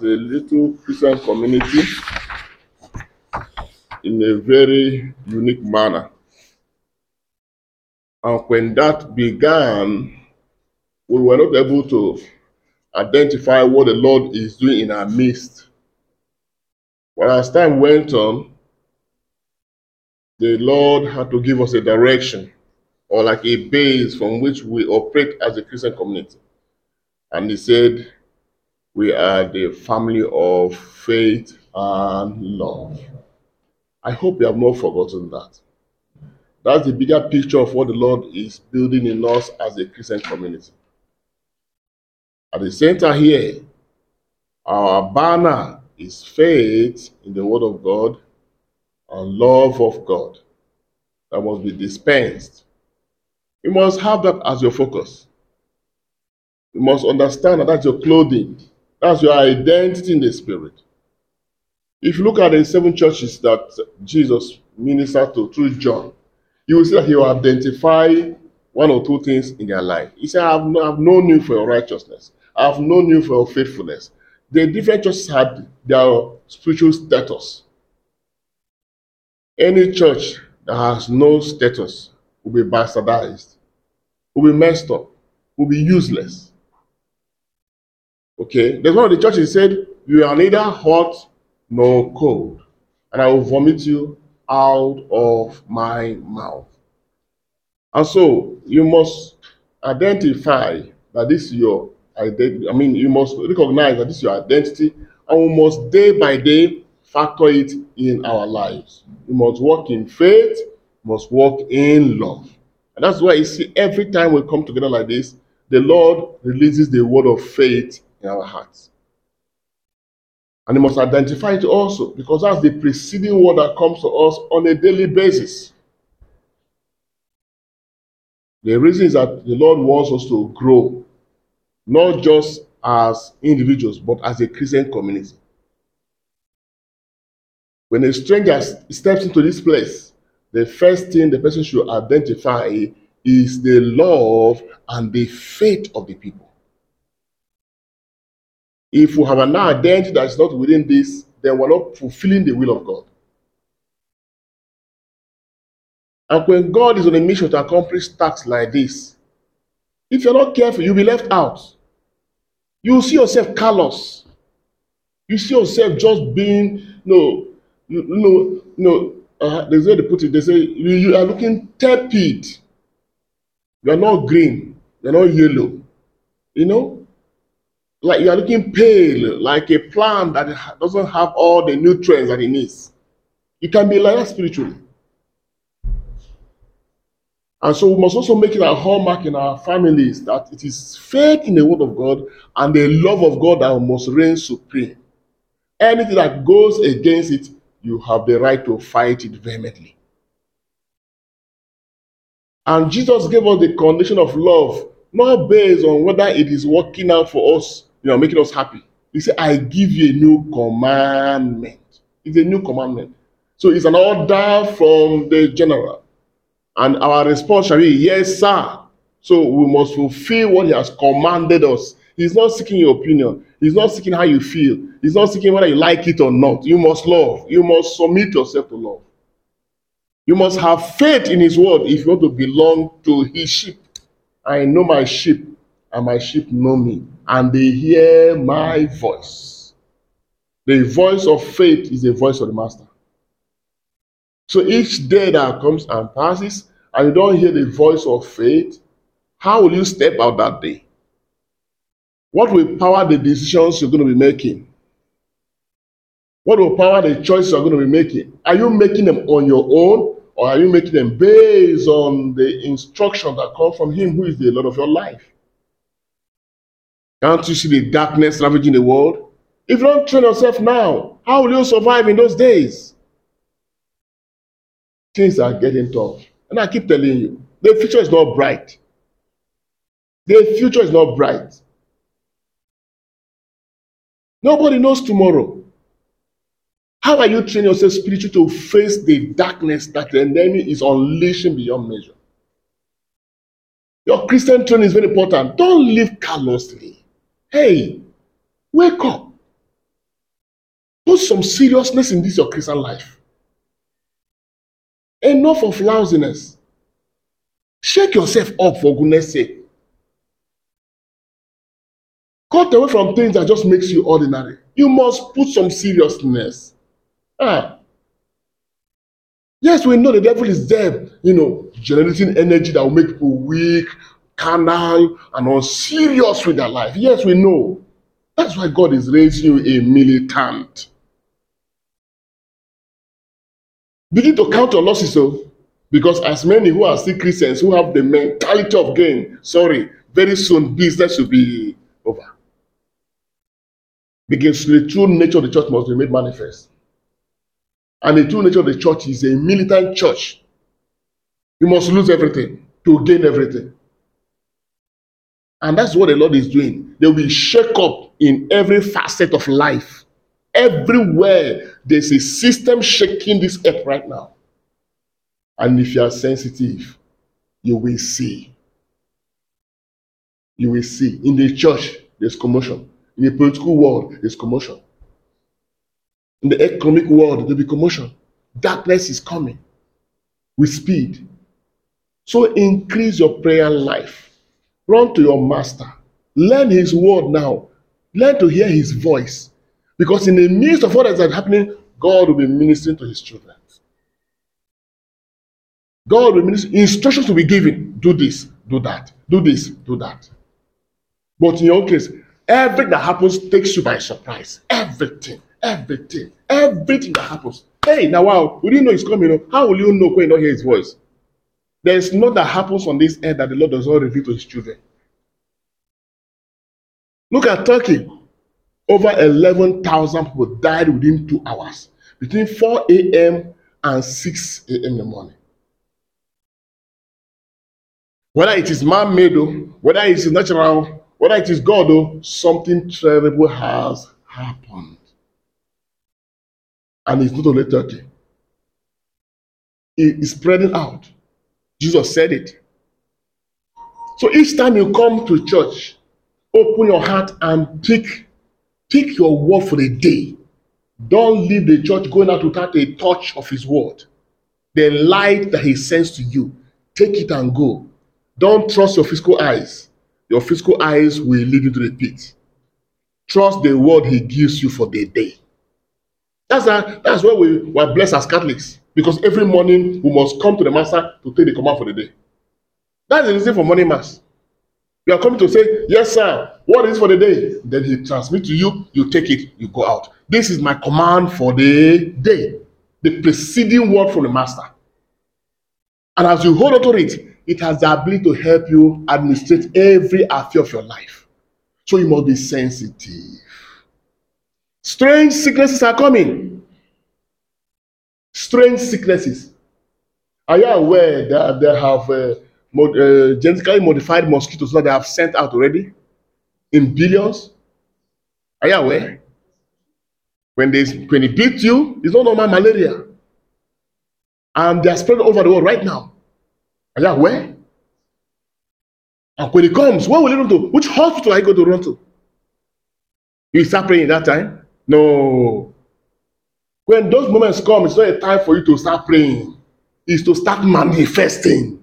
a little Christian community in a very unique manner. And when that began, we were not able to identify what the Lord is doing in our midst. But as time went on, the Lord had to give us a direction or like a base from which we operate as a Christian community. And He said, We are the family of faith and love. I hope you have not forgotten that. That's the bigger picture of what the Lord is building in us as a Christian community. At the center here, our banner is faith in the Word of God and love of God that must be dispensed. You must have that as your focus. You must understand that that's your clothing, that's your identity in the Spirit. If you look at the seven churches that Jesus ministered to through John, you will see that he will identify one or two things in their life. He said, I have, I have known you for your righteousness. I have known you for your faithfulness. The different churches had their spiritual status. Any church that has no status will be bastardized, will be messed up, will be useless. Okay? There's one of the churches said, You are neither hot nor cold, and I will vomit you out of my mouth. And so you must identify that this is your identity. I mean, you must recognize that this is your identity, and we must day by day factor it in our lives. We must walk in faith, must walk in love. And that's why you see every time we come together like this, the Lord releases the word of faith in our hearts. And you must identify it also because that's the preceding word that comes to us on a daily basis. The reason is that the Lord wants us to grow, not just as individuals, but as a Christian community. When a stranger steps into this place, the first thing the person should identify is the love and the faith of the people. If we have an identity that is not within this, then we're not fulfilling the will of God. And when God is on a mission to accomplish tasks like this, if you're not careful, you'll be left out. You will see yourself callous. You see yourself just being, no, no, no. you uh, there's they put it. They say you, you are looking tepid. You are not green. You're not yellow. You know, like you are looking pale, like a plant that doesn't have all the nutrients that it needs. You can be like that spiritually. And so we must also make it a hallmark in our families that it is faith in the word of God and the love of God that must reign supreme. Anything that goes against it, you have the right to fight it vehemently. And Jesus gave us the condition of love, not based on whether it is working out for us, you know, making us happy. He said, I give you a new commandment. It's a new commandment. So it's an order from the general. And our response shall be, Yes, sir. So we must fulfill what he has commanded us. He's not seeking your opinion. He's not seeking how you feel. He's not seeking whether you like it or not. You must love. You must submit yourself to love. You must have faith in his word if you want to belong to his sheep. I know my sheep, and my sheep know me, and they hear my voice. The voice of faith is the voice of the master. So each day that comes and passes, and you don't hear the voice of faith, how will you step out that day? What will power the decisions you're going to be making? What will power the choices you're going to be making? Are you making them on your own, or are you making them based on the instruction that come from Him who is the Lord of your life? Can't you see the darkness ravaging the world? If you don't train yourself now, how will you survive in those days? Things are getting tough. And I keep telling you, the future is not bright. The future is not bright. Nobody knows tomorrow. How are you training yourself spiritually to face the darkness that the enemy is unleashing beyond measure? Your Christian training is very important. Don't live callously. Hey, wake up. put some seriousness in this your Christian life. Enough of lousiness. Shake yourself up for goodness sake. Cut away from things that just makes you ordinary. You must put some seriousness. Ah. Yes, we know the devil is there, you know, generating energy that will make people weak, carnal, and unserious with their life. Yes, we know. That's why God is raising you a militant. Begin to count your losses, though, because as many who are still Christians who have the mentality of gain, sorry, very soon business will be over. Because the true nature of the church must be made manifest. And the true nature of the church is a militant church. You must lose everything to gain everything. And that's what the Lord is doing. There will shake up in every facet of life. Everywhere there's a system shaking this earth right now. And if you are sensitive, you will see. You will see. In the church, there's commotion. In the political world, there's commotion. In the economic world, there'll be commotion. Darkness is coming with speed. So increase your prayer life. Run to your master. Learn his word now. Learn to hear his voice. Because in the midst of what is happening, God will be ministering to his children. God will minister. Instructions will be given. Do this, do that, do this, do that. But in your case, everything that happens takes you by surprise. Everything. Everything, everything that happens. Hey, now wow, we didn't know he's coming. How will you know when you don't hear his voice? There is not that happens on this earth that the Lord does not reveal to his children. Look at Turkey. Over 11,000 people died within two hours, between 4 a.m. and 6 a.m. in the morning. Whether it is man made, whether it is natural, whether it is God, something terrible has happened and it's not only Turkey. It is spreading out. Jesus said it. So each time you come to church, open your heart and pick, pick your word for the day. Don't leave the church going out without a touch of his word. The light that he sends to you, take it and go. Don't trust your physical eyes. Your physical eyes will lead you to the pit. Trust the word he gives you for the day. That's a, that's why we were blessed as Catholics. Because every morning we must come to the Master to take the command for the day. That's the reason for morning mass. You are coming to say, Yes, sir, what is for the day? Then he transmits to you, you take it, you go out. This is my command for the day. The preceding word from the Master. And as you hold on to it, it has the ability to help you administrate every affair of your life. So you must be sensitive. Strange sicknesses are coming. Strange sicknesses. Are you aware that they have uh, mod, uh, genetically modified mosquitoes that they have sent out already in billions? Are you aware? When they when it beats you, it's not normal malaria, and they are spread over the world right now. Are you aware? And when it comes, where will you run to? Which hospital are you going to run to? You start praying that time. No. When those moments come, it's not a time for you to start praying. It's to start manifesting.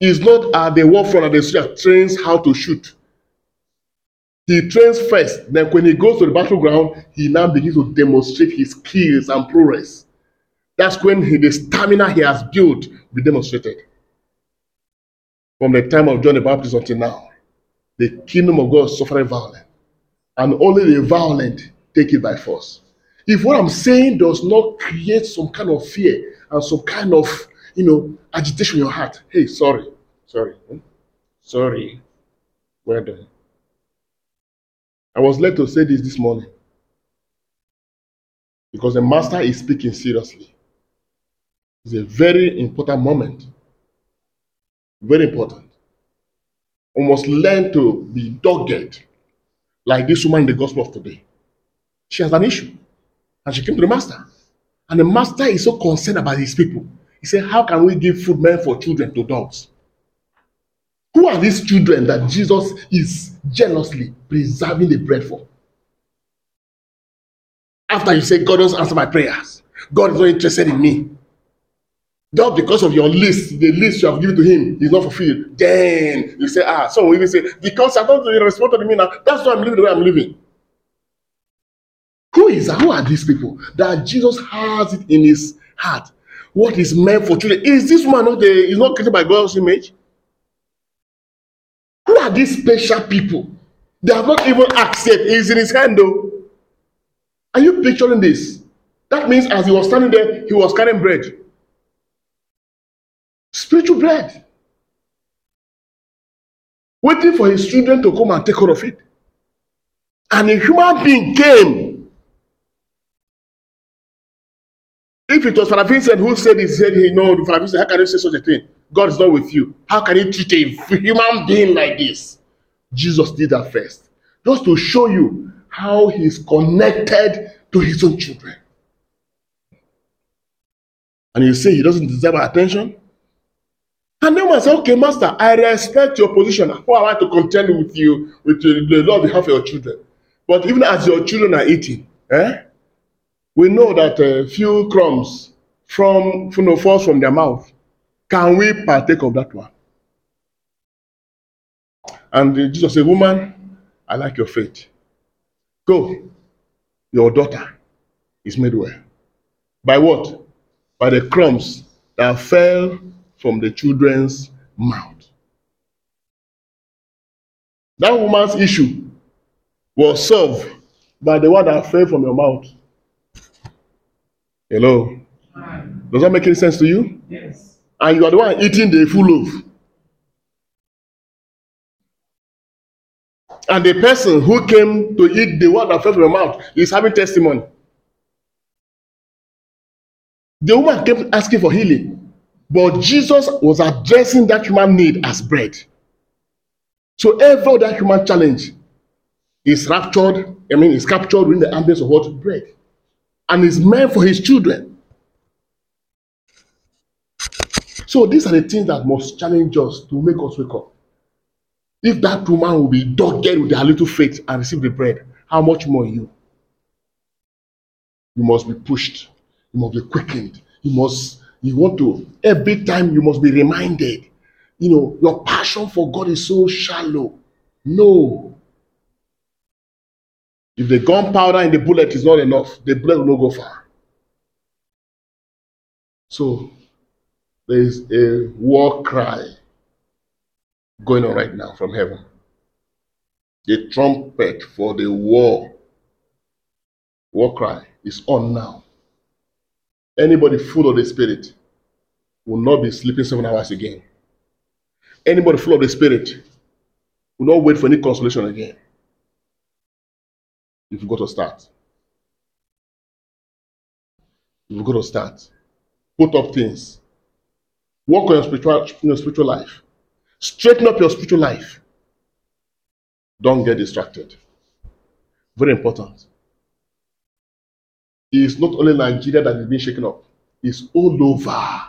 It's not at the war front at the trains how to shoot. He trains first. Then when he goes to the battleground, he now begins to demonstrate his skills and progress. That's when he, the stamina he has built be demonstrated. From the time of John the Baptist until now, the kingdom of God is suffering violence and only the violent take it by force. If what I'm saying does not create some kind of fear and some kind of, you know, agitation in your heart, hey, sorry, sorry, hmm? sorry, well done. I was led to say this this morning because the master is speaking seriously. It's a very important moment. Very important. We must learn to be dogged like this woman in the gospel of today. She has an issue. And she came to the master. And the master is so concerned about his people. He said, How can we give food meant for children to dogs? Who are these children that Jesus is jealously preserving the bread for? after you say, God doesn't answer my prayers, God is not interested in me. Just because of your list, the list you have given to him is not fulfilled. Then you say, ah, so will even say, because I don't respond to me now, that's why I'm living the way I'm living. Who is? Who are these people that Jesus has it in his heart? What is meant for children? Is this man not the is not created by God's image? Who are these special people? They have not even accepted. It's in his hand though. Are you picturing this? That means as he was standing there, he was carrying bread. Spiritual bread. Waiting for his children to come and take care of it. And a human being came. If it was Father Vincent who said he said, hey, no, Father Vincent, how can you say such a thing? God is not with you. How can you treat a human being like this? Jesus did that first. Just to show you how he's connected to his own children. And you say he doesn't deserve our attention? And then I say, okay, master, I respect your position. Who am I to contend with you, with the Lord behalf of your children? But even as your children are eating, eh, we know that a few crumbs from you know, falls from their mouth. Can we partake of that one? And uh, Jesus said, Woman, I like your faith. Go. Your daughter is made well. By what? By the crumbs that fell from the children's mouth. That woman's issue was solved by the one that fell from your mouth. Hello? Does that make any sense to you? Yes. And you are the one eating the full loaf. And the person who came to eat the word that fell from your mouth is having testimony. The woman kept asking for healing, but Jesus was addressing that human need as bread. So every other human challenge is raptured, I mean, is captured in the ambience of what? Bread. And is meant for his children. So these are the things that must challenge us to make us wake up. If that woman will be dogged with her little faith and receive the bread, how much more you? You must be pushed. You must be quickened. You must, you want to, every time you must be reminded. You know, your passion for God is so shallow. No. If the gunpowder in the bullet is not enough, the bullet will not go far. So there is a war cry going on right now from heaven. The trumpet for the war, war cry is on now. Anybody full of the Spirit will not be sleeping seven hours again. Anybody full of the Spirit will not wait for any consolation again. You've got to start. You've got to start. Put up things. Work on your spiritual, your spiritual life. Straighten up your spiritual life. Don't get distracted. Very important. It's not only Nigeria that is being shaken up, it's all over.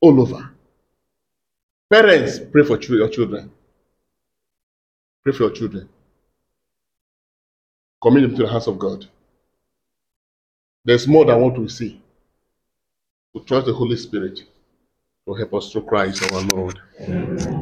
All over. Parents, pray for your children. Pray for your children. Commit them to the hands of God. There's more than what we see. We trust the Holy Spirit to help us through Christ our Lord. Amen.